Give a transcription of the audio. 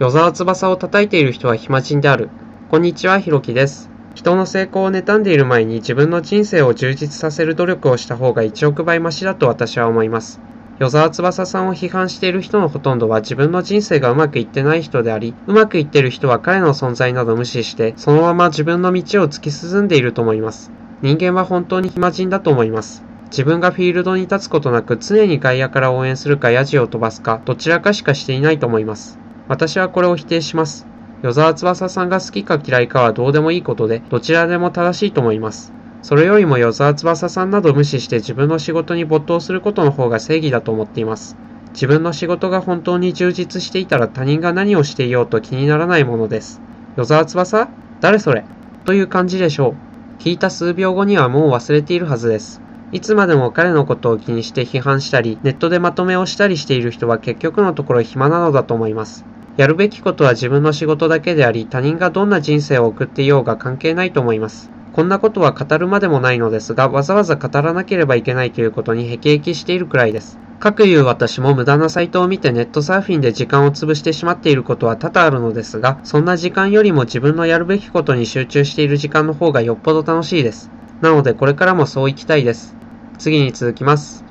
与沢翼を叩いている人は暇人である。こんにちは、ひろきです。人の成功を妬んでいる前に自分の人生を充実させる努力をした方が1億倍マシだと私は思います。与沢翼さんを批判している人のほとんどは自分の人生がうまくいってない人であり、うまくいってる人は彼の存在など無視して、そのまま自分の道を突き進んでいると思います。人間は本当に暇人だと思います。自分がフィールドに立つことなく常に外野から応援するかヤジを飛ばすかどちらかしかしていないと思います。私はこれを否定します。与沢翼さんが好きか嫌いかはどうでもいいことでどちらでも正しいと思います。それよりも与沢翼さんなど無視して自分の仕事に没頭することの方が正義だと思っています。自分の仕事が本当に充実していたら他人が何をしていようと気にならないものです。与沢翼誰それ？という感じでしょう。聞いた数秒後にはもう忘れているはずです。いつまでも彼のことを気にして批判したり、ネットでまとめをしたりしている人は結局のところ暇なのだと思います。やるべきことは自分の仕事だけであり、他人がどんな人生を送っていようが関係ないと思います。こんなことは語るまでもないのですが、わざわざ語らなければいけないということに辟易しているくらいです。かくいう私も無駄なサイトを見てネットサーフィンで時間を潰してしまっていることは多々あるのですが、そんな時間よりも自分のやるべきことに集中している時間の方がよっぽど楽しいです。なのでこれからもそういきたいです。次に続きます。